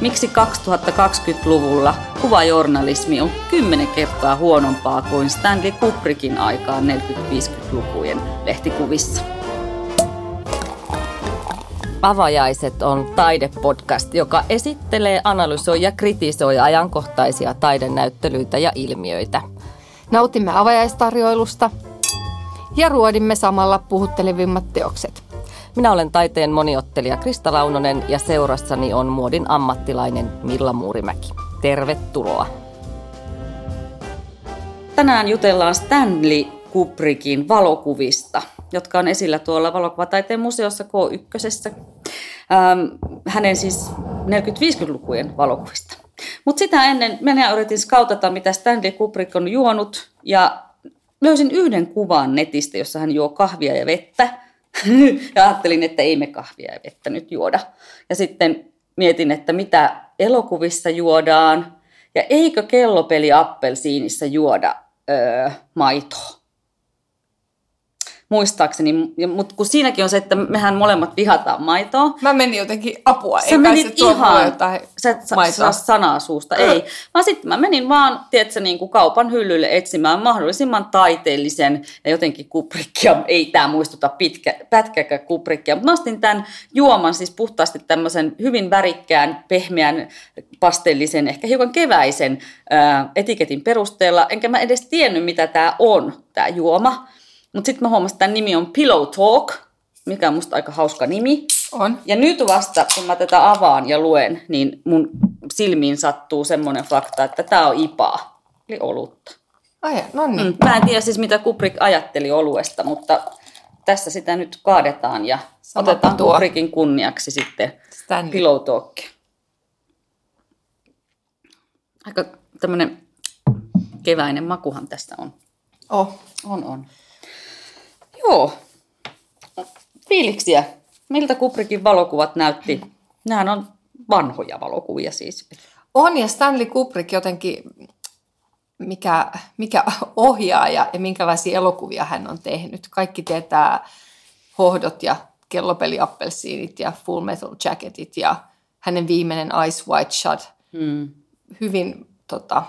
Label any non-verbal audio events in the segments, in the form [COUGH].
Miksi 2020-luvulla kuvajournalismi on kymmenen kertaa huonompaa kuin Stanley Kubrickin aikaan 40-50-lukujen lehtikuvissa? Avajaiset on taidepodcast, joka esittelee, analysoi ja kritisoi ajankohtaisia taidenäyttelyitä ja ilmiöitä. Nautimme avajaistarjoilusta ja ruodimme samalla puhuttelevimmat teokset. Minä olen taiteen moniottelija Krista Launonen ja seurassani on muodin ammattilainen Milla Muurimäki. Tervetuloa. Tänään jutellaan Stanley Kubrickin valokuvista, jotka on esillä tuolla valokuvataiteen museossa K1. Ähm, hänen siis 40-50-lukujen valokuvista. Mutta sitä ennen minä yritin skautata, mitä Stanley Kubrick on juonut, ja löysin yhden kuvan netistä, jossa hän juo kahvia ja vettä – ja ajattelin, että ei me kahvia ja vettä nyt juoda. Ja sitten mietin, että mitä elokuvissa juodaan ja eikö kellopeli appelsiinissa juoda öö, maitoa muistaakseni, mutta kun siinäkin on se, että mehän molemmat vihataan maitoa. Mä menin jotenkin apua, sä menit se ihan, jotain sä et saa sanaa suusta, ei. Vaan sitten mä menin vaan, tiedätkö, niin kuin kaupan hyllylle etsimään mahdollisimman taiteellisen ja jotenkin kuprikkia, ei tämä muistuta pitkä, pätkäkään kuprikkia, mutta nostin tämän juoman siis puhtaasti tämmöisen hyvin värikkään, pehmeän, pastellisen, ehkä hiukan keväisen ää, etiketin perusteella, enkä mä edes tiennyt, mitä tämä on, tämä juoma. Mutta sitten mä huomasin, että tämän nimi on Pillow Talk, mikä on musta aika hauska nimi. On. Ja nyt vasta, kun mä tätä avaan ja luen, niin mun silmiin sattuu semmoinen fakta, että tämä on IPAa, eli olutta. Ai, no niin. Mm, mä en tiedä siis, mitä Kubrick ajatteli oluesta, mutta tässä sitä nyt kaadetaan ja Sama otetaan tuo. Kubrickin kunniaksi sitten Stanley. Pillow Talk. Aika tämmöinen keväinen makuhan tästä on. Oh. On, on. Joo. Fiiliksiä. Miltä Kubrickin valokuvat näytti? Nämä on vanhoja valokuvia siis. On ja Stanley Kubrick jotenkin, mikä, mikä ohjaaja ja minkälaisia elokuvia hän on tehnyt. Kaikki tietää hohdot ja kellopeliappelsiinit ja Full Metal Jacketit ja hänen viimeinen Ice White Shot. Hmm. Hyvin tota,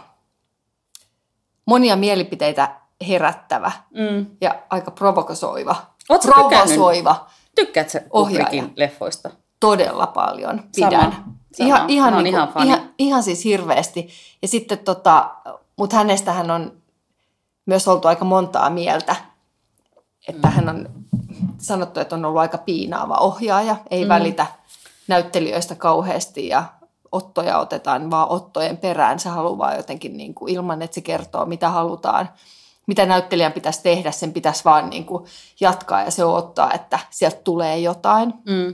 monia mielipiteitä herättävä mm. ja aika provokasoiva. Oletko provosoiva Tykkäätkö Kubrickin leffoista? Todella paljon. Pidän. Sama. Sama. Ihan, ihan, no, niin kuin, ihan, ihan siis hirveästi. Ja sitten tota, mutta hänestähän on myös oltu aika montaa mieltä. Että mm. hän on sanottu, että on ollut aika piinaava ohjaaja. Ei mm. välitä näyttelijöistä kauheasti ja ottoja otetaan vaan ottojen perään. Se haluaa jotenkin niin kuin, ilman, että se kertoo, mitä halutaan mitä näyttelijän pitäisi tehdä, sen pitäisi vaan niin kuin jatkaa ja se ottaa, että sieltä tulee jotain. Mm.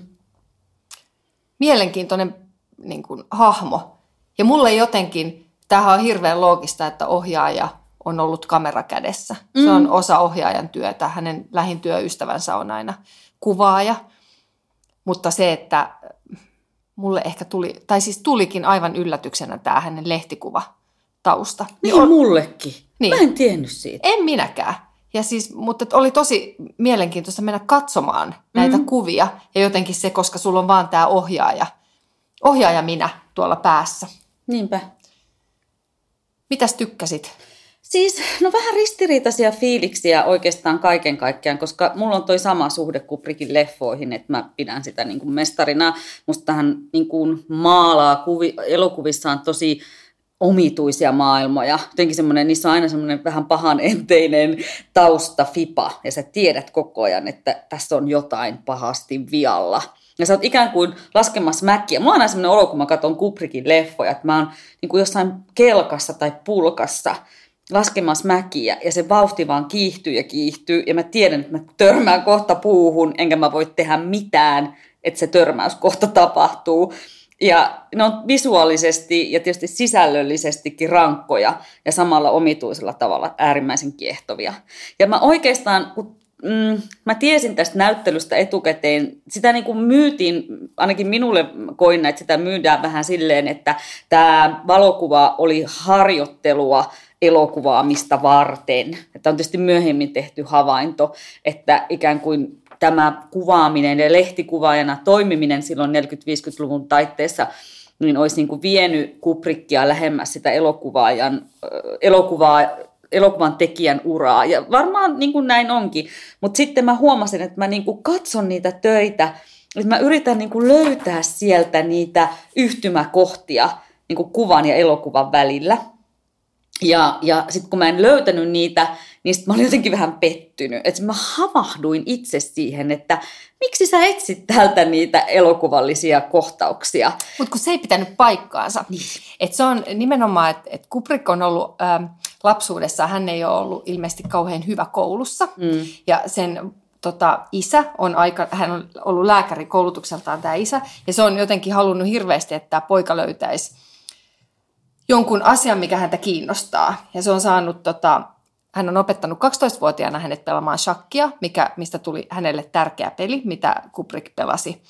Mielenkiintoinen niin kuin, hahmo. Ja mulle jotenkin, tämähän on hirveän loogista, että ohjaaja on ollut kamera kädessä. Mm. Se on osa ohjaajan työtä. Hänen lähin työystävänsä on aina kuvaaja. Mutta se, että mulle ehkä tuli, tai siis tulikin aivan yllätyksenä tämä hänen lehtikuva tausta. Niin, niin on, mullekin. Niin. Mä en tiennyt siitä. En minäkään. Ja siis, mutta oli tosi mielenkiintoista mennä katsomaan näitä mm-hmm. kuvia. Ja jotenkin se, koska sulla on vaan tämä ohjaaja, ohjaaja minä tuolla päässä. Niinpä. Mitäs tykkäsit? Siis, no vähän ristiriitaisia fiiliksiä oikeastaan kaiken kaikkiaan, koska mulla on toi sama suhde Kubrikin leffoihin, että mä pidän sitä niin kuin mestarina. Musta hän niin kuin maalaa kuvi, elokuvissaan tosi omituisia maailmoja. Jotenkin semmoinen, niissä on aina semmoinen vähän pahan enteinen tausta fipa, ja sä tiedät koko ajan, että tässä on jotain pahasti vialla. Ja sä oot ikään kuin laskemassa mäkkiä. Mulla on aina semmoinen olo, kun mä katson Kubrikin leffoja, että mä oon niin kuin jossain kelkassa tai pulkassa laskemassa mäkiä, ja se vauhti vaan kiihtyy ja kiihtyy, ja mä tiedän, että mä törmään kohta puuhun, enkä mä voi tehdä mitään, että se törmäys kohta tapahtuu. Ja ne on visuaalisesti ja tietysti sisällöllisestikin rankkoja ja samalla omituisella tavalla äärimmäisen kiehtovia. Ja mä oikeastaan, kun mm, mä tiesin tästä näyttelystä etukäteen, sitä niin kuin myytiin, ainakin minulle koin, että sitä myydään vähän silleen, että tämä valokuva oli harjoittelua elokuvaamista varten. Että on tietysti myöhemmin tehty havainto, että ikään kuin tämä kuvaaminen ja lehtikuvaajana toimiminen silloin 40-50-luvun taitteessa niin olisi niin kuin vienyt Kubrickia lähemmäs sitä elokuvaajan, elokuvaa, elokuvan tekijän uraa. Ja varmaan niin kuin näin onkin. Mutta sitten mä huomasin, että mä niin kuin katson niitä töitä, että mä yritän niin kuin löytää sieltä niitä yhtymäkohtia niin kuin kuvan ja elokuvan välillä. Ja, ja sitten kun mä en löytänyt niitä, niin sit mä olin jotenkin vähän pettynyt. Että mä havahduin itse siihen, että miksi sä etsit täältä niitä elokuvallisia kohtauksia. Mutta kun se ei pitänyt paikkaansa. Niin. Et se on nimenomaan, että et Kubrick on ollut äh, lapsuudessa, hän ei ole ollut ilmeisesti kauhean hyvä koulussa. Mm. Ja sen tota, isä on aika, hän on ollut lääkäri koulutukseltaan tämä isä, ja se on jotenkin halunnut hirveästi, että tämä poika löytäisi jonkun asian, mikä häntä kiinnostaa. Ja se on saanut tota, hän on opettanut 12-vuotiaana hänet pelaamaan shakkia, mikä, mistä tuli hänelle tärkeä peli, mitä Kubrick pelasi,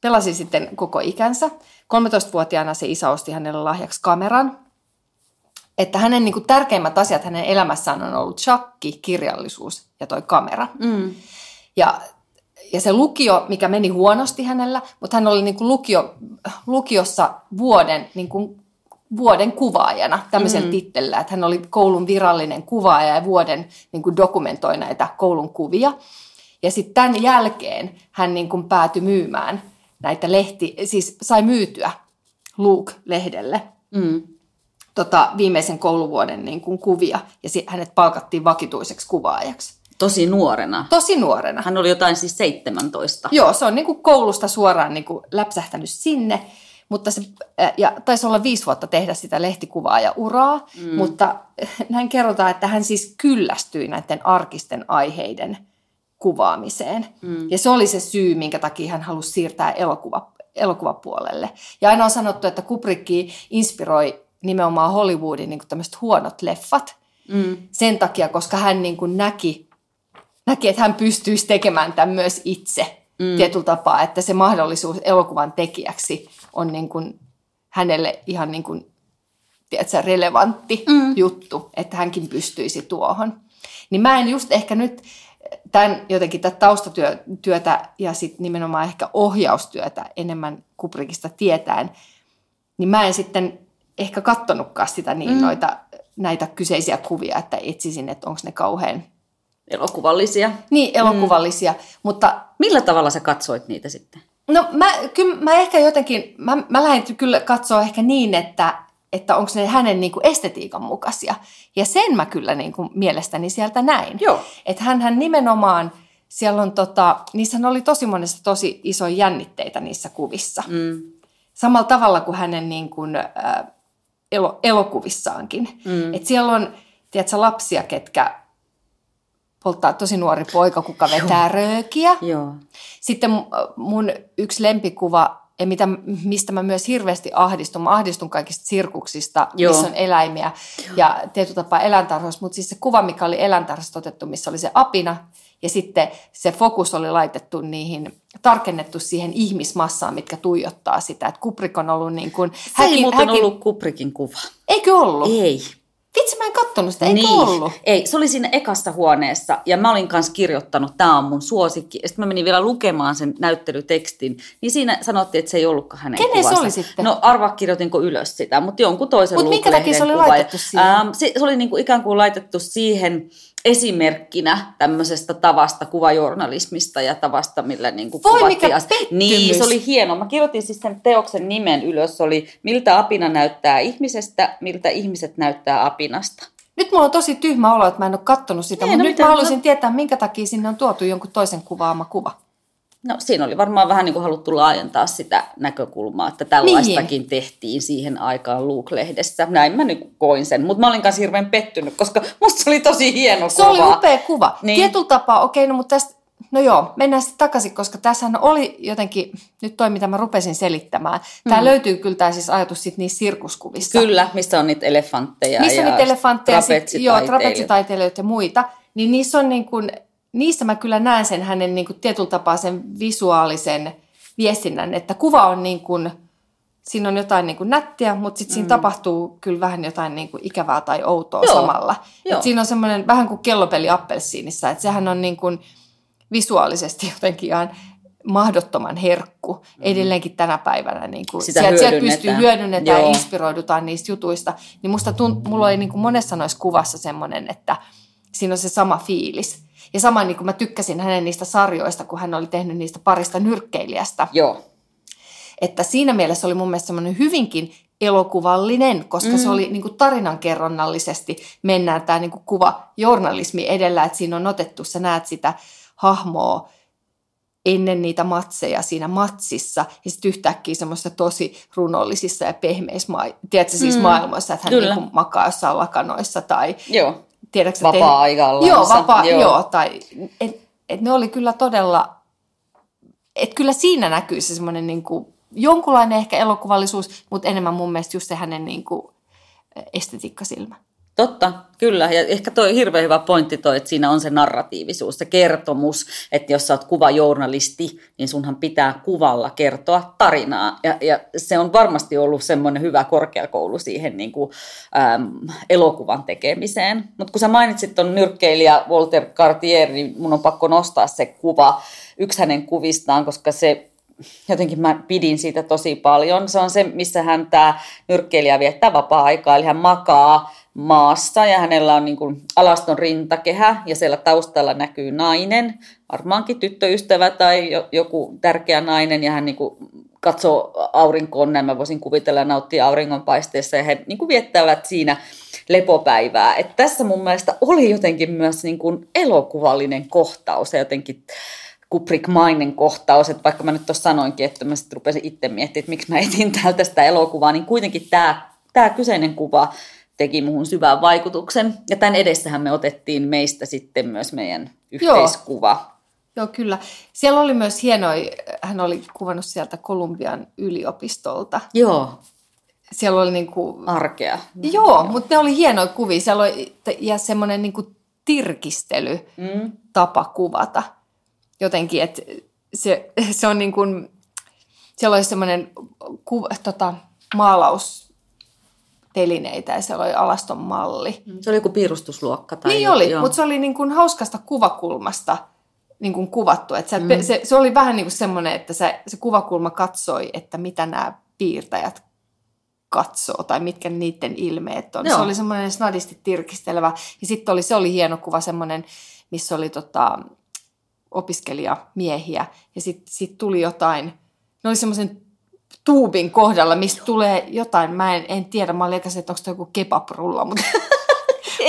pelasi sitten koko ikänsä. 13-vuotiaana se isä osti hänelle lahjaksi kameran. Että hänen niin kuin, tärkeimmät asiat hänen elämässään on ollut shakki, kirjallisuus ja toi kamera. Mm. Ja, ja se lukio, mikä meni huonosti hänellä, mutta hän oli niin kuin lukio, lukiossa vuoden niin kuin vuoden kuvaajana tämmöisellä mm. tittelillä, että hän oli koulun virallinen kuvaaja ja vuoden niin kuin dokumentoi näitä koulun kuvia. Ja sitten tämän jälkeen hän niin kuin päätyi myymään näitä lehti, siis sai myytyä Luke-lehdelle mm. tota, viimeisen kouluvuoden niin kuin kuvia ja hänet palkattiin vakituiseksi kuvaajaksi. Tosi nuorena. Tosi nuorena. Hän oli jotain siis 17. Joo, se on niin kuin koulusta suoraan niin kuin läpsähtänyt sinne. Mutta se, ja taisi olla viisi vuotta tehdä sitä lehtikuvaa ja uraa, mm. mutta [LAUGHS] näin kerrotaan, että hän siis kyllästyi näiden arkisten aiheiden kuvaamiseen. Mm. Ja se oli se syy, minkä takia hän halusi siirtää elokuva, elokuvapuolelle. Ja aina on sanottu, että Kubricki inspiroi nimenomaan Hollywoodin niin tämmöiset huonot leffat mm. sen takia, koska hän niin kuin näki, näki, että hän pystyisi tekemään tämän myös itse mm. tietyllä tapaa, että se mahdollisuus elokuvan tekijäksi on niin kuin hänelle ihan niin kuin, tiedätkö, relevantti mm. juttu, että hänkin pystyisi tuohon. Niin mä en just ehkä nyt tämän jotenkin tätä taustatyötä ja sitten nimenomaan ehkä ohjaustyötä enemmän Kubrickista tietäen, niin mä en sitten ehkä kattonutkaan sitä niin mm. noita, näitä kyseisiä kuvia, että etsisin, että onko ne kauhean Elokuvallisia. Niin, elokuvallisia. Mm. Mutta Millä tavalla sä katsoit niitä sitten? No mä, kyllä mä ehkä jotenkin, mä, mä lähdin kyllä katsoa ehkä niin, että, että onko ne hänen niin kuin estetiikan mukaisia. Ja sen mä kyllä niin kuin mielestäni sieltä näin. Joo. Että hän nimenomaan, siellä on tota, niissä oli tosi monessa tosi isoja jännitteitä niissä kuvissa. Mm. Samalla tavalla kuin hänen niin kuin, äh, elo, elokuvissaankin. Mm. Että siellä on, tiedätkö, lapsia, ketkä polttaa tosi nuori poika, kuka vetää Joo. röökiä. Joo. Sitten mun yksi lempikuva, ja mitä, mistä mä myös hirveästi ahdistun, mä ahdistun kaikista sirkuksista, Joo. missä on eläimiä Joo. ja tietyllä tapaa eläintarhoissa, mutta siis se kuva, mikä oli eläintarhassa otettu, missä oli se apina, ja sitten se fokus oli laitettu niihin, tarkennettu siihen ihmismassaan, mitkä tuijottaa sitä. Että Kubrick on ollut niin kuin... Se häkin, ei muuten häkin... ollut Kubrickin kuva. Eikö ollut? Ei. Vitsi, mä en kattonut sitä, eikö niin. ollut? Ei, se oli siinä ekassa huoneessa ja mä olin kanssa kirjoittanut, tämä on mun suosikki. Ja sitten mä menin vielä lukemaan sen näyttelytekstin, niin siinä sanottiin, että se ei ollutkaan hänen Kenen kuvansa. se oli sitten? No arva kirjoitinko ylös sitä, mutta jonkun toisen Mutta minkä takia se oli kuva. laitettu siihen? Ähm, se, se oli niinku ikään kuin laitettu siihen esimerkkinä tämmöisestä tavasta, kuvajournalismista ja tavasta, millä niin kuin Voi mikä Niin, se oli hieno. Mä kirjoitin siis sen teoksen nimen ylös. Se oli Miltä apina näyttää ihmisestä, miltä ihmiset näyttää apinasta. Nyt mulla on tosi tyhmä olo, että mä en ole kattonut sitä, niin, mutta no nyt mä haluaisin no... tietää, minkä takia sinne on tuotu jonkun toisen kuvaama kuva. No siinä oli varmaan vähän niin kuin haluttu laajentaa sitä näkökulmaa, että tällaistakin niin. tehtiin siihen aikaan Luke-lehdessä. Näin mä nyt koin sen, mutta mä olin kanssa hirveän pettynyt, koska musta se oli tosi hieno se kuva. Se oli upea kuva. Niin. Tietyllä tapaa, okei, no mutta tästä, no joo, mennään sitten takaisin, koska tässä oli jotenkin, nyt toi mitä mä rupesin selittämään. Tämä mm. löytyy kyllä tämä siis ajatus sitten niissä sirkuskuvissa. Kyllä, missä on niitä elefantteja missä ja niitä elefantteja, sit, joo, trapetsitaiteilijoita ja muita. Niin niissä on niin kuin, niissä mä kyllä näen sen hänen niin kuin tietyllä tapaa sen visuaalisen viestinnän, että kuva on niin kuin, siinä on jotain niin kuin nättiä, mutta sitten siinä mm. tapahtuu kyllä vähän jotain niin kuin ikävää tai outoa Joo. samalla. Joo. siinä on semmoinen vähän kuin kellopeli appelsiinissa, että sehän on niin kuin visuaalisesti jotenkin ihan mahdottoman herkku mm. edelleenkin tänä päivänä. Niin kuin, Sitä sieltä, sieltä pystyy hyödynnetään Joo. ja inspiroidutaan niistä jutuista. Niin musta tunt, mulla oli niin kuin monessa noissa kuvassa semmoinen, että siinä on se sama fiilis. Ja sama niin kuin mä tykkäsin hänen niistä sarjoista, kun hän oli tehnyt niistä parista nyrkkeilijästä. Joo. Että siinä mielessä oli mun mielestä semmoinen hyvinkin elokuvallinen, koska mm. se oli niin kuin tarinankerronnallisesti mennään tämä niin kuin kuva journalismi edellä, että siinä on otettu, sä näet sitä hahmoa ennen niitä matseja siinä matsissa ja sitten yhtäkkiä semmoista tosi runollisissa ja pehmeissä ma- tiedätkö, siis mm. maailmassa, että hän niin kuin makaa jossain lakanoissa tai joo. Tiedätkö, vapaa-aikallaan. Joo, vapaa, joo. joo tai, et, et ne oli kyllä todella, että kyllä siinä näkyy se semmoinen niin kuin, jonkunlainen ehkä elokuvallisuus, mutta enemmän mun mielestä just se hänen niin kuin, estetiikkasilmä. Totta, kyllä. Ja ehkä toi hirveän hyvä pointti toi, että siinä on se narratiivisuus, se kertomus, että jos sä oot kuvajournalisti, niin sunhan pitää kuvalla kertoa tarinaa. Ja, ja se on varmasti ollut semmoinen hyvä korkeakoulu siihen niin kuin, äm, elokuvan tekemiseen. Mutta kun sä mainitsit ton nyrkkeilijä Walter Cartier, niin mun on pakko nostaa se kuva, yksi hänen kuvistaan, koska se jotenkin mä pidin siitä tosi paljon. Se on se, missä hän tämä nyrkkeilijä viettää vapaa-aikaa, eli hän makaa maassa ja hänellä on niin kuin alaston rintakehä ja siellä taustalla näkyy nainen, varmaankin tyttöystävä tai joku tärkeä nainen ja hän niin kuin katsoo aurinkoon, näin. Mä voisin kuvitella nauttia auringonpaisteessa ja he niin kuin viettävät siinä lepopäivää. Et tässä mun mielestä oli jotenkin myös niin kuin elokuvallinen kohtaus ja jotenkin Kubrick-mainen kohtaus, että vaikka mä nyt tuossa sanoinkin, että mä sitten rupesin itse miettimään, että miksi mä etin täältä sitä elokuvaa, niin kuitenkin tämä, tämä kyseinen kuva teki muhun syvän vaikutuksen. Ja tämän edessähän me otettiin meistä sitten myös meidän yhteiskuva. Joo. Joo, kyllä. Siellä oli myös hienoja, hän oli kuvannut sieltä Kolumbian yliopistolta. Joo. Siellä oli niin kuin... Arkea. Joo, Joo. mutta ne oli hienoja kuvia. Siellä oli, ja semmoinen niin kuin tirkistely mm. tapa kuvata. Jotenkin, että se, se on niin kuin, siellä oli semmoinen kuva, tota, maalaus, telineitä ja siellä oli alaston malli. Mm. Se oli joku piirustusluokka. Tai niin oli, mutta se oli niin kuin hauskasta kuvakulmasta niin kuin kuvattu. Että mm. se, se oli vähän niin kuin semmoinen, että se, se kuvakulma katsoi, että mitä nämä piirtäjät katsoo tai mitkä niiden ilmeet on. Joo. Se oli semmoinen snadisti tirkistelevä. Ja sitten oli, se oli hieno kuva semmoinen, missä oli tota, opiskelijamiehiä. Ja sitten sit tuli jotain, ne oli semmoisen tuubin kohdalla, mistä tulee jotain, mä en, en tiedä, mä olin että onko se joku kebabrulla, mutta...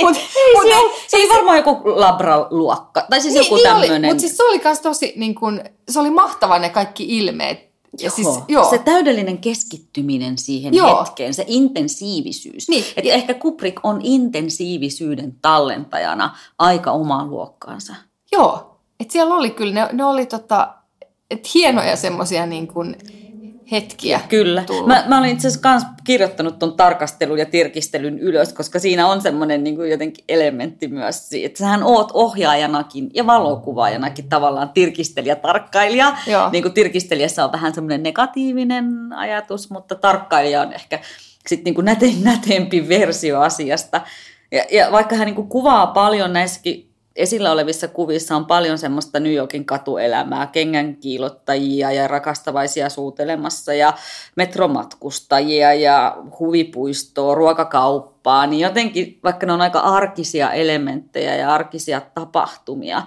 mut, [LAUGHS] ei, mut, se, ei, se oli varmaan joku labraluokka, tai siis niin, joku niin tämmöinen. Mutta siis se oli myös tosi, niin kun, se oli mahtava ne kaikki ilmeet. Ja joo. Siis, joo. Se täydellinen keskittyminen siihen joo. hetkeen, se intensiivisyys. Niin. Et ehkä Kubrick on intensiivisyyden tallentajana aika omaan luokkaansa. Joo, et siellä oli kyllä, ne, ne oli tota, et hienoja semmoisia niin kuin, hetkiä. Kyllä. Mä, mä olin itse asiassa myös kirjoittanut tuon tarkastelun ja tirkistelyn ylös, koska siinä on semmoinen niin kuin jotenkin elementti myös että sähän oot ohjaajanakin ja valokuvaajanakin tavallaan tirkistelijä, tarkkailija. Joo. Niin kuin tirkistelijässä on vähän semmoinen negatiivinen ajatus, mutta tarkkailija on ehkä sitten niin kuin näte, näteempi versio asiasta. Ja, ja vaikka hän niin kuin kuvaa paljon näissäkin esillä olevissa kuvissa on paljon semmoista New Yorkin katuelämää, kengän kiilottajia ja rakastavaisia suutelemassa ja metromatkustajia ja huvipuistoa, ruokakauppaa, niin jotenkin, vaikka ne on aika arkisia elementtejä ja arkisia tapahtumia,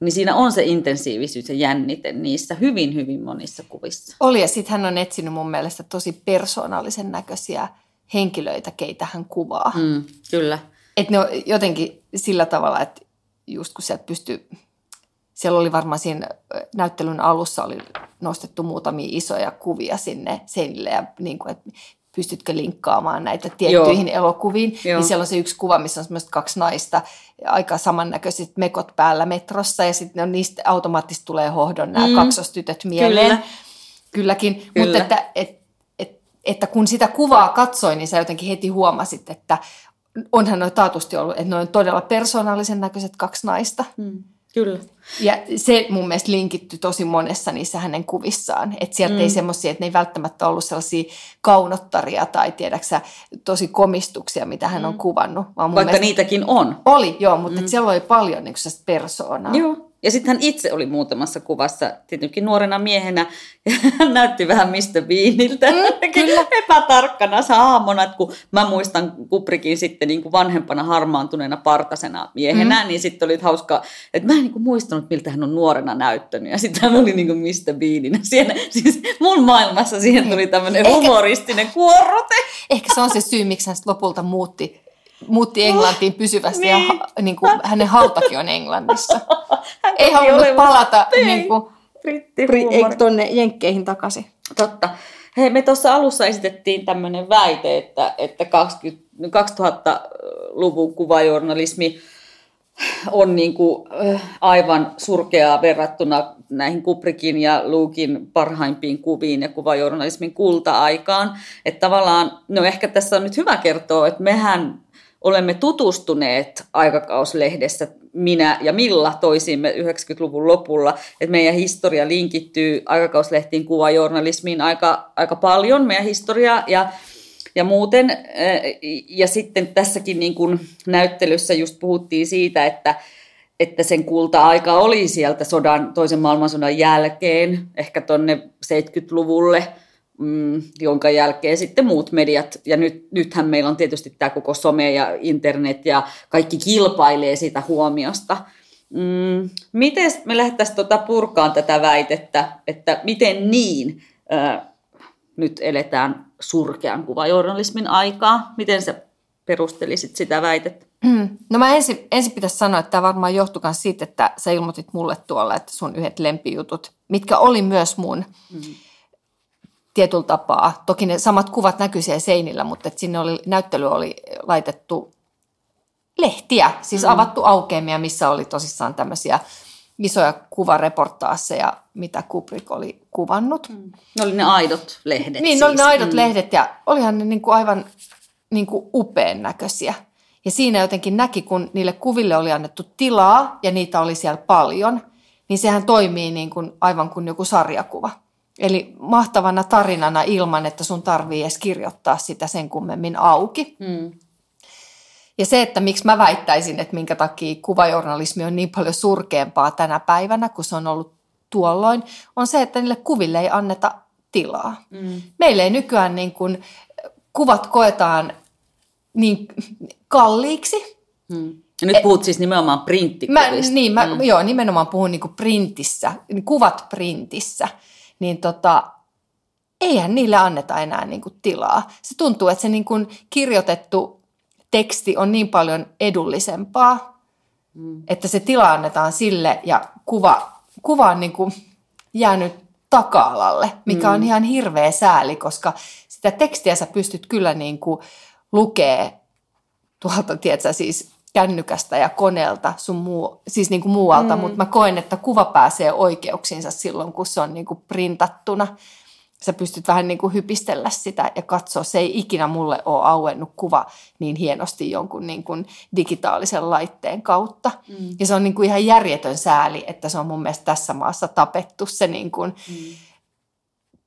niin siinä on se intensiivisyys ja jännite niissä hyvin, hyvin monissa kuvissa. Oli, ja sitten hän on etsinyt mun mielestä tosi persoonallisen näköisiä henkilöitä, keitä hän kuvaa. Mm, kyllä. Että ne on jotenkin sillä tavalla, että just kun sieltä pystyi, siellä oli varmaan siinä näyttelyn alussa oli nostettu muutamia isoja kuvia sinne seinille ja niin kuin, että pystytkö linkkaamaan näitä tiettyihin Joo. elokuviin. Joo. Niin siellä on se yksi kuva, missä on semmoista kaksi naista, aika samannäköiset mekot päällä metrossa ja sitten niistä automaattisesti tulee hohdon nämä mm. kaksostytöt mieleen. Kyllä. Kylläkin, Kyllä. mutta että, et, et, että kun sitä kuvaa katsoin, niin sä jotenkin heti huomasit, että onhan noin taatusti ollut, että ne on todella persoonallisen näköiset kaksi naista. Mm, kyllä. Ja se mun mielestä linkitty tosi monessa niissä hänen kuvissaan. Että sieltä mm. ei semmoisia, että ne ei välttämättä ollut sellaisia kaunottaria tai tiedäksä tosi komistuksia, mitä hän mm. on kuvannut. Vaan Vaikka mielestä, niitäkin on. Oli, joo, mutta mm. siellä oli paljon niin persoonaa. Joo, Ja sitten hän itse oli muutamassa kuvassa, tietenkin nuorena miehenä, ja hän näytti vähän Mr. Beaniltä. Mm, kyllä. Epätarkkana saamona, että kun mä muistan Kubrikin sitten niin kuin vanhempana harmaantuneena partasena miehenä, mm. niin sitten oli hauska, että mä en niin kuin muistanut, miltä hän on nuorena näyttänyt. Ja sitten hän oli niin kuin Mr. Beaninä. [LAUGHS] Siellä, siis mun maailmassa siihen tuli tämmöinen humoristinen kuorrote. Ehkä se on se syy, miksi hän lopulta muutti muutti Englantiin pysyvästi niin. ja niin kuin, hänen hautakin on Englannissa. [LAUGHS] Hän ei halunnut palata niin kuin, ei, tuonne Jenkkeihin takaisin. Totta. Hei, me tuossa alussa esitettiin tämmöinen väite, että, että 20, 2000-luvun kuvajournalismi on niin kuin aivan surkeaa verrattuna näihin Kubrikin ja Luukin parhaimpiin kuviin ja kuvajournalismin kulta-aikaan. Että tavallaan, no ehkä tässä on nyt hyvä kertoa, että mehän olemme tutustuneet aikakauslehdessä, minä ja Milla toisimme 90-luvun lopulla, että meidän historia linkittyy aikakauslehtiin kuvajournalismiin aika, aika paljon, meidän historia ja ja muuten, ja sitten tässäkin niin kuin näyttelyssä just puhuttiin siitä, että, että sen kulta-aika oli sieltä sodan, toisen maailmansodan jälkeen, ehkä tuonne 70-luvulle, mm, jonka jälkeen sitten muut mediat, ja nyt, nythän meillä on tietysti tämä koko some ja internet ja kaikki kilpailee siitä huomiosta. Mm, miten me lähdettäisiin tuota purkaan tätä väitettä, että miten niin äh, nyt eletään surkean kuvajournalismin aikaa? Miten sä perustelisit sitä väitettä? Mm. No mä ensin, ensin pitäisi sanoa, että tämä varmaan johtuu siitä, että sä ilmoitit mulle tuolla, että sun yhdet lempijutut, mitkä oli myös mun mm tietyllä tapaa. Toki ne samat kuvat näkyi siellä seinillä, mutta että sinne oli, näyttely oli laitettu lehtiä, siis mm. avattu aukeamia, missä oli tosissaan tämmöisiä isoja kuvareportaaseja, mitä Kubrick oli kuvannut. Mm. Ne oli ne aidot lehdet Niin, siis. ne oli ne siis. aidot mm. lehdet ja olihan ne niin kuin aivan niin kuin upean näköisiä. Ja siinä jotenkin näki, kun niille kuville oli annettu tilaa ja niitä oli siellä paljon, niin sehän toimii niin kuin aivan kuin joku sarjakuva. Eli mahtavana tarinana ilman, että sun tarvii edes kirjoittaa sitä sen kummemmin auki. Mm. Ja se, että miksi mä väittäisin, että minkä takia kuvajournalismi on niin paljon surkeampaa tänä päivänä, kun se on ollut tuolloin, on se, että niille kuville ei anneta tilaa. Mm. Meillä ei nykyään niin kuin, kuvat koetaan niin kalliiksi. Mm. Ja nyt puhut siis nimenomaan printtikuvista. Mä, niin, mä, mm. joo, nimenomaan puhun niin kuin printissä, kuvat printissä niin tota, eihän niille anneta enää niin kuin tilaa. Se tuntuu, että se niin kuin kirjoitettu teksti on niin paljon edullisempaa, mm. että se tila annetaan sille ja kuva, kuva on niin kuin jäänyt taka-alalle, mikä mm. on ihan hirveä sääli, koska sitä tekstiä sä pystyt kyllä niin kuin lukee tuolta, tiedätkö, siis kännykästä ja koneelta sun muu, siis niin kuin muualta, mm. mutta mä koen, että kuva pääsee oikeuksiinsa silloin, kun se on niin kuin printattuna. Sä pystyt vähän niin kuin hypistellä sitä ja katsoa. Se ei ikinä mulle ole auennut kuva niin hienosti jonkun niin kuin digitaalisen laitteen kautta. Mm. Ja se on niin kuin ihan järjetön sääli, että se on mun mielestä tässä maassa tapettu se niin kuin, mm.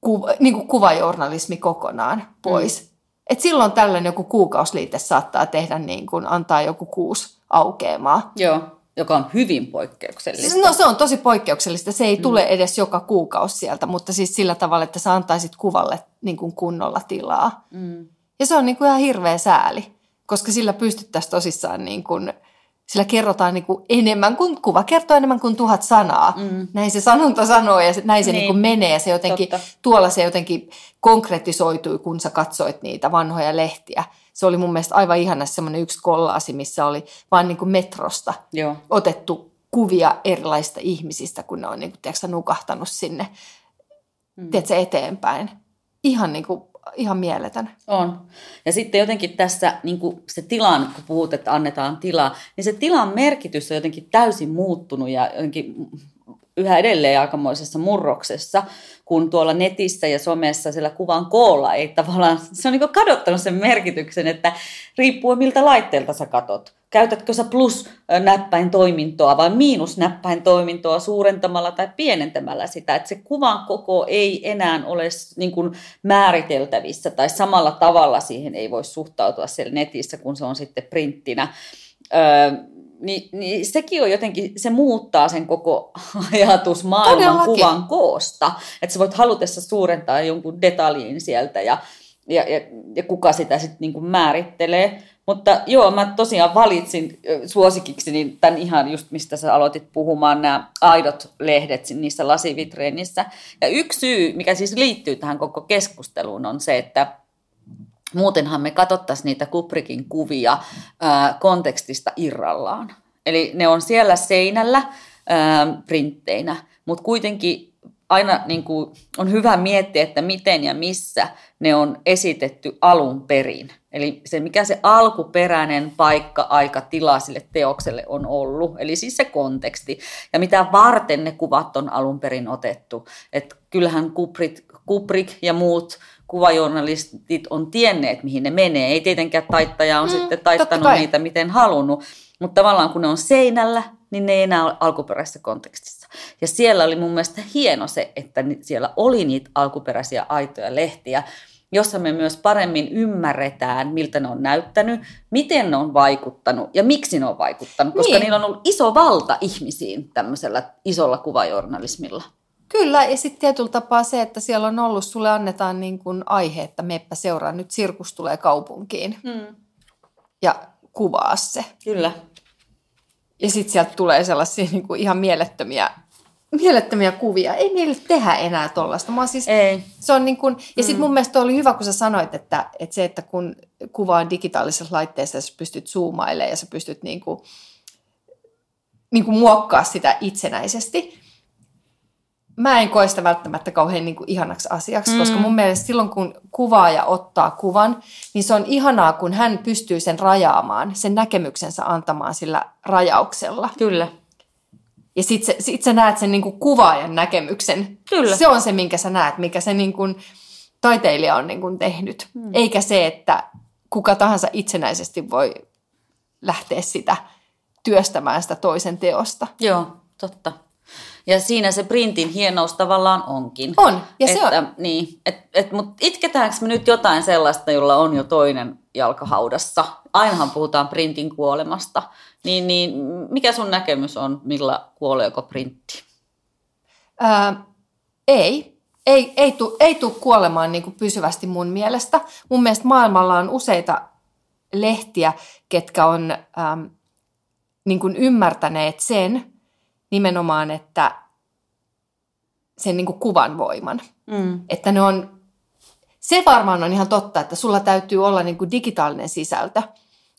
kuva, niin kuin kuvajournalismi kokonaan pois. Mm et silloin tällöin joku kuukausliite saattaa tehdä niin kuin, antaa joku kuusi aukeamaa. Joo, joka on hyvin poikkeuksellista. No se on tosi poikkeuksellista. Se ei mm. tule edes joka kuukausi sieltä, mutta siis sillä tavalla, että sä antaisit kuvalle niin kuin kunnolla tilaa. Mm. Ja se on niin kuin ihan hirveä sääli, koska sillä pystyttäisiin tosissaan niin kuin – sillä kerrotaan niin kuin enemmän kuin, kuva kertoo enemmän kuin tuhat sanaa. Mm. Näin se sanonta sanoo ja näin se niin. Niin kuin menee. Ja se jotenkin, tuolla se jotenkin konkretisoitui, kun sä katsoit niitä vanhoja lehtiä. Se oli mun mielestä aivan ihana semmoinen yksi kollaasi, missä oli vain niin kuin metrosta Joo. otettu kuvia erilaisista ihmisistä, kun ne on niin kuin, tiedätkö, nukahtanut sinne mm. tiedätkö, eteenpäin. Ihan niin kuin ihan mieletön. On. Ja sitten jotenkin tässä niin kuin se tilan, kun puhut, että annetaan tilaa, niin se tilan merkitys on jotenkin täysin muuttunut ja jotenkin yhä edelleen aikamoisessa murroksessa, kun tuolla netissä ja somessa sillä kuvan koolla ei tavallaan, se on niin kadottanut sen merkityksen, että riippuu miltä laitteelta sä katot. Käytätkö sä plus-näppäin toimintoa vai miinus-näppäin toimintoa suurentamalla tai pienentämällä sitä, että se kuvan koko ei enää ole niin kuin määriteltävissä tai samalla tavalla siihen ei voi suhtautua siellä netissä, kun se on sitten printtinä. Öö, niin, niin sekin on jotenkin, se muuttaa sen koko [LAUGHS] ajatusmaailman Todellakin. kuvan koosta. Että sä voit halutessa suurentaa jonkun detaljin sieltä ja, ja, ja, ja kuka sitä sitten niinku määrittelee. Mutta joo, mä tosiaan valitsin suosikiksi niin tämän ihan just mistä sä aloitit puhumaan, nämä aidot lehdet niissä lasivitreenissä. Ja yksi syy, mikä siis liittyy tähän koko keskusteluun, on se, että Muutenhan me katsottaisiin niitä Kubrikin kuvia kontekstista irrallaan. Eli ne on siellä seinällä printteinä, mutta kuitenkin aina niin kuin, on hyvä miettiä, että miten ja missä ne on esitetty alun perin. Eli se, mikä se alkuperäinen paikka, aika, tila sille teokselle on ollut. Eli siis se konteksti. Ja mitä varten ne kuvat on alun perin otettu. Et kyllähän Kubrick, Kubrick ja muut kuvajournalistit on tienneet, mihin ne menee. Ei tietenkään taittaja on mm, sitten taittanut niitä miten halunnut, mutta tavallaan kun ne on seinällä, niin ne ei enää ole alkuperäisessä kontekstissa. Ja siellä oli mun mielestä hieno se, että siellä oli niitä alkuperäisiä aitoja lehtiä, jossa me myös paremmin ymmärretään, miltä ne on näyttänyt, miten ne on vaikuttanut ja miksi ne on vaikuttanut, koska niin. niillä on ollut iso valta ihmisiin tämmöisellä isolla kuvajournalismilla. Kyllä, ja sitten tietyllä tapaa se, että siellä on ollut, sulle annetaan niin kuin aihe, että meppä seuraa, nyt sirkus tulee kaupunkiin. Mm. Ja kuvaa se. Kyllä. Ja sitten sieltä tulee sellaisia niin kuin ihan mielettömiä, mielettömiä kuvia. Ei niille tehdä enää tollasta. Mä siis, Ei. Se on niin kuin, ja sitten mm. mun mielestä oli hyvä, kun sä sanoit, että, että se, että kun kuvaa digitaalisessa laitteessa, sä pystyt zoomailemaan ja sä pystyt niin kuin, niin kuin muokkaa sitä itsenäisesti, mä en koe sitä välttämättä kauhean niin kuin ihanaksi asiaksi, mm. koska mun mielestä silloin kun kuvaaja ottaa kuvan, niin se on ihanaa, kun hän pystyy sen rajaamaan, sen näkemyksensä antamaan sillä rajauksella. Kyllä. Ja sit, se, sit sä näet sen niin kuin kuvaajan näkemyksen. Kyllä. Se on se, minkä sä näet, mikä se niin kuin taiteilija on niin kuin tehnyt. Mm. Eikä se, että kuka tahansa itsenäisesti voi lähteä sitä työstämään sitä toisen teosta. Joo, totta. Ja siinä se printin hienous tavallaan onkin. On, ja että, se on. Niin, et, et, mutta itketäänkö me nyt jotain sellaista, jolla on jo toinen jalkahaudassa? Ainahan puhutaan printin kuolemasta. Niin, niin mikä sun näkemys on, millä kuoleeko printti? Ää, ei. Ei, ei tule ei tu kuolemaan niin kuin pysyvästi mun mielestä. Mun mielestä maailmalla on useita lehtiä, ketkä on äm, niin kuin ymmärtäneet sen, nimenomaan, että sen niin kuin kuvan voiman. Mm. Että ne on, se varmaan on ihan totta, että sulla täytyy olla niin kuin digitaalinen sisältö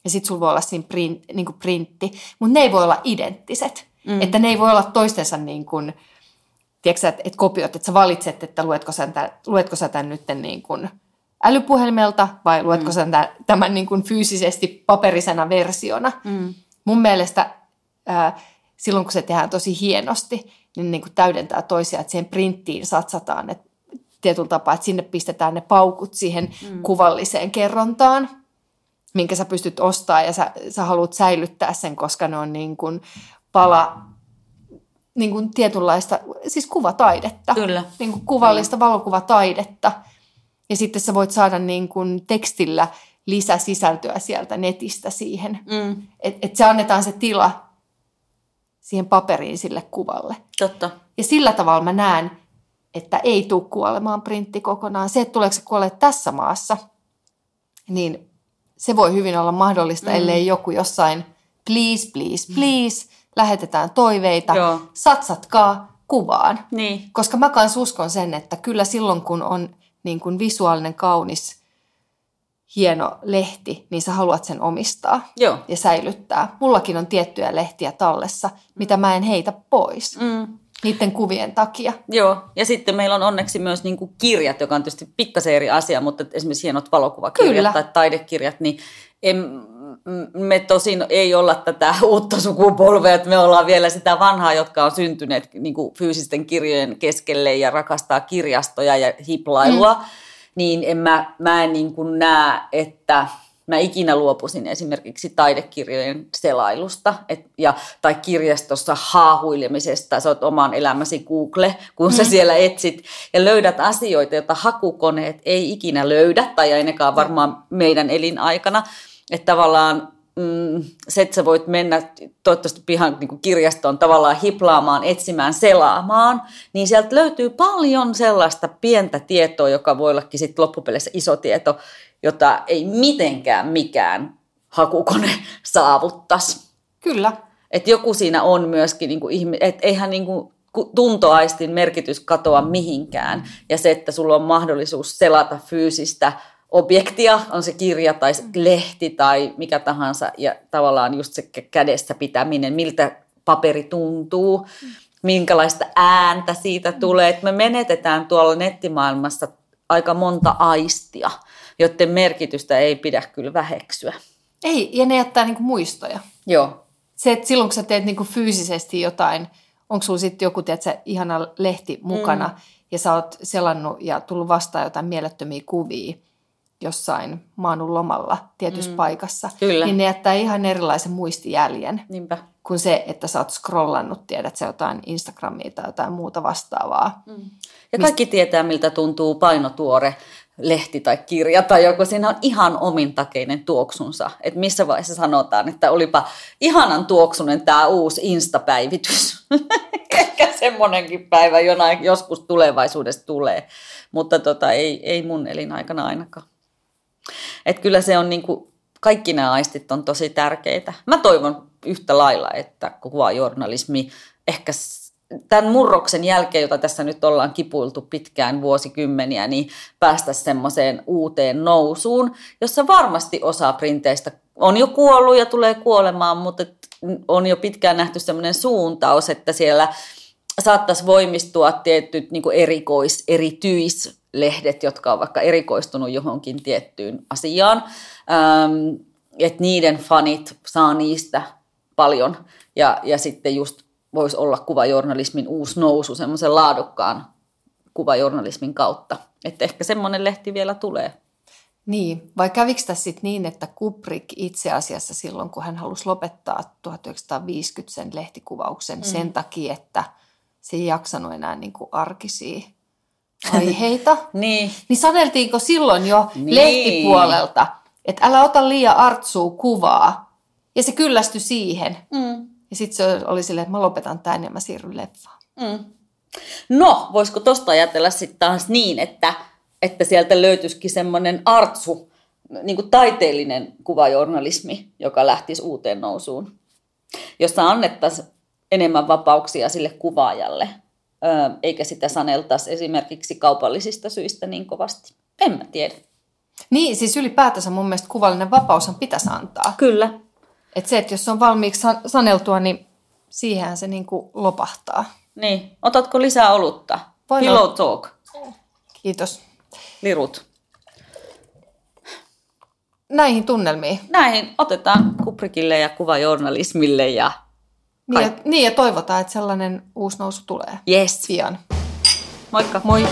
ja sitten sulla voi olla siinä print, niin kuin printti, mutta ne ei voi olla identtiset. Mm. Että ne ei voi olla toistensa niin kuin, tiedätkö, että, että kopiot, että sä valitset, että luetko sä tämän, luetko sä tämän nyt niin kuin älypuhelimelta vai luetko mm. sä tämän, tämän niin kuin fyysisesti paperisena versiona. Mm. Mun mielestä ää, silloin kun se tehdään tosi hienosti, niin, niin kuin täydentää toisia, että siihen printtiin satsataan, että tietyllä tapaa, että sinne pistetään ne paukut siihen mm. kuvalliseen kerrontaan, minkä sä pystyt ostamaan ja sä, sä haluat säilyttää sen, koska ne on niin kuin pala niin kuin tietynlaista, siis kuvataidetta. Kyllä. Niin kuin kuvallista Kyllä. valokuvataidetta. Ja sitten sä voit saada niin kuin tekstillä lisäsisältöä sieltä netistä siihen. Mm. Että et se annetaan se tila siihen paperiin sille kuvalle. Totta. Ja sillä tavalla mä näen, että ei tule kuolemaan printti kokonaan. Se, että tuleeko se kuolee tässä maassa, niin se voi hyvin olla mahdollista, mm. ellei joku jossain please, please, mm. please, lähetetään toiveita, Joo. satsatkaa kuvaan. Niin. Koska mä kans uskon sen, että kyllä silloin kun on niin kuin visuaalinen kaunis hieno lehti, niin sä haluat sen omistaa Joo. ja säilyttää. Mullakin on tiettyjä lehtiä tallessa, mitä mä en heitä pois. Mm. Niiden kuvien takia. Joo, ja sitten meillä on onneksi myös niin kuin kirjat, joka on tietysti pikkasen eri asia, mutta esimerkiksi hienot valokuvakirjat Kyllä. tai taidekirjat, niin en, me tosin ei olla tätä uutta sukupolvea, että me ollaan vielä sitä vanhaa, jotka on syntyneet niin kuin fyysisten kirjojen keskelle ja rakastaa kirjastoja ja hiplailua. Mm niin en mä, mä en niin kuin näe, että mä ikinä luopuisin esimerkiksi taidekirjojen selailusta et, ja, tai kirjastossa haahuilemisesta. Sä oot oman elämäsi Google, kun sä mm. siellä etsit ja löydät asioita, joita hakukoneet ei ikinä löydä, tai ainakaan varmaan meidän elinaikana. Että tavallaan mm, se, että sä voit mennä toivottavasti pihan niin kirjastoon tavallaan hiplaamaan, etsimään, selaamaan, niin sieltä löytyy paljon sellaista pientä tietoa, joka voi ollakin sitten loppupeleissä iso tieto, jota ei mitenkään mikään hakukone [LAUGHS] saavuttaisi. Kyllä. Että joku siinä on myöskin, niin kuin, että eihän niin kuin, tuntoaistin merkitys katoa mihinkään. Ja se, että sulla on mahdollisuus selata fyysistä objektia, on se kirja tai lehti tai mikä tahansa, ja tavallaan just se kädessä pitäminen, miltä paperi tuntuu, minkälaista ääntä siitä tulee. Että me menetetään tuolla nettimaailmassa aika monta aistia, joiden merkitystä ei pidä kyllä väheksyä. Ei, ja ne jättää niinku muistoja. Joo. Se, että silloin kun sä teet niinku fyysisesti jotain, onko sulla sitten joku, tiedätkö, ihana lehti mukana, mm. ja sä oot selannut ja tullut vastaan jotain mielettömiä kuvia, jossain maanun lomalla tietyssä mm. paikassa, Kyllä. niin ne jättää ihan erilaisen muistijäljen Niinpä. kuin se, että sä oot scrollannut, tiedät sä jotain Instagramia tai jotain muuta vastaavaa. Mm. Ja kaikki Mist... tietää, miltä tuntuu painotuore lehti tai kirja tai joku, siinä on ihan omintakeinen tuoksunsa. Että missä vaiheessa sanotaan, että olipa ihanan tuoksunen tämä uusi Insta-päivitys. [LAUGHS] Ehkä semmoinenkin päivä jonain, joskus tulevaisuudessa tulee, mutta tota, ei, ei mun elinaikana ainakaan. Että kyllä se on niin kuin, kaikki nämä aistit on tosi tärkeitä. Mä toivon yhtä lailla, että kuvajournalismi ehkä tämän murroksen jälkeen, jota tässä nyt ollaan kipuiltu pitkään vuosikymmeniä, niin päästä semmoiseen uuteen nousuun, jossa varmasti osa printeistä on jo kuollut ja tulee kuolemaan, mutta on jo pitkään nähty semmoinen suuntaus, että siellä saattaisi voimistua tietyt niin erikois, erityis lehdet, jotka on vaikka erikoistunut johonkin tiettyyn asiaan, että niiden fanit saa niistä paljon ja, ja sitten just voisi olla kuvajournalismin uusi nousu semmoisen laadukkaan kuvajournalismin kautta. Että ehkä semmoinen lehti vielä tulee. Niin, vai kävikö tässä sitten niin, että Kubrick itse asiassa silloin, kun hän halusi lopettaa 1950 sen lehtikuvauksen mm. sen takia, että se ei jaksanut enää niin kuin arkisia aiheita. [LAUGHS] niin. Niin saneltiinko silloin jo niin. lehtipuolelta, että älä ota liian artsuu kuvaa. Ja se kyllästyi siihen. Mm. Ja sitten se oli silleen, että mä lopetan tämän ja mä siirryn leffaan. Mm. No, voisiko tosta ajatella sitten taas niin, että, että sieltä löytyisikin semmoinen artsu, niin kuin taiteellinen kuvajournalismi, joka lähtisi uuteen nousuun, jossa annettaisiin enemmän vapauksia sille kuvaajalle – eikä sitä saneltaisi esimerkiksi kaupallisista syistä niin kovasti. En mä tiedä. Niin, siis ylipäätänsä mun mielestä kuvallinen vapaushan pitäisi antaa. Kyllä. Että se, että jos se on valmiiksi saneltua, niin siihen se niin kuin lopahtaa. Niin. Otatko lisää olutta? Voin Pillow talk. Kiitos. Lirut. Näihin tunnelmiin. Näihin otetaan Kubrikille ja kuvajournalismille ja niin ja, niin ja toivotaan, että sellainen uusi nousu tulee. Yes. Pian. Moikka. Moi.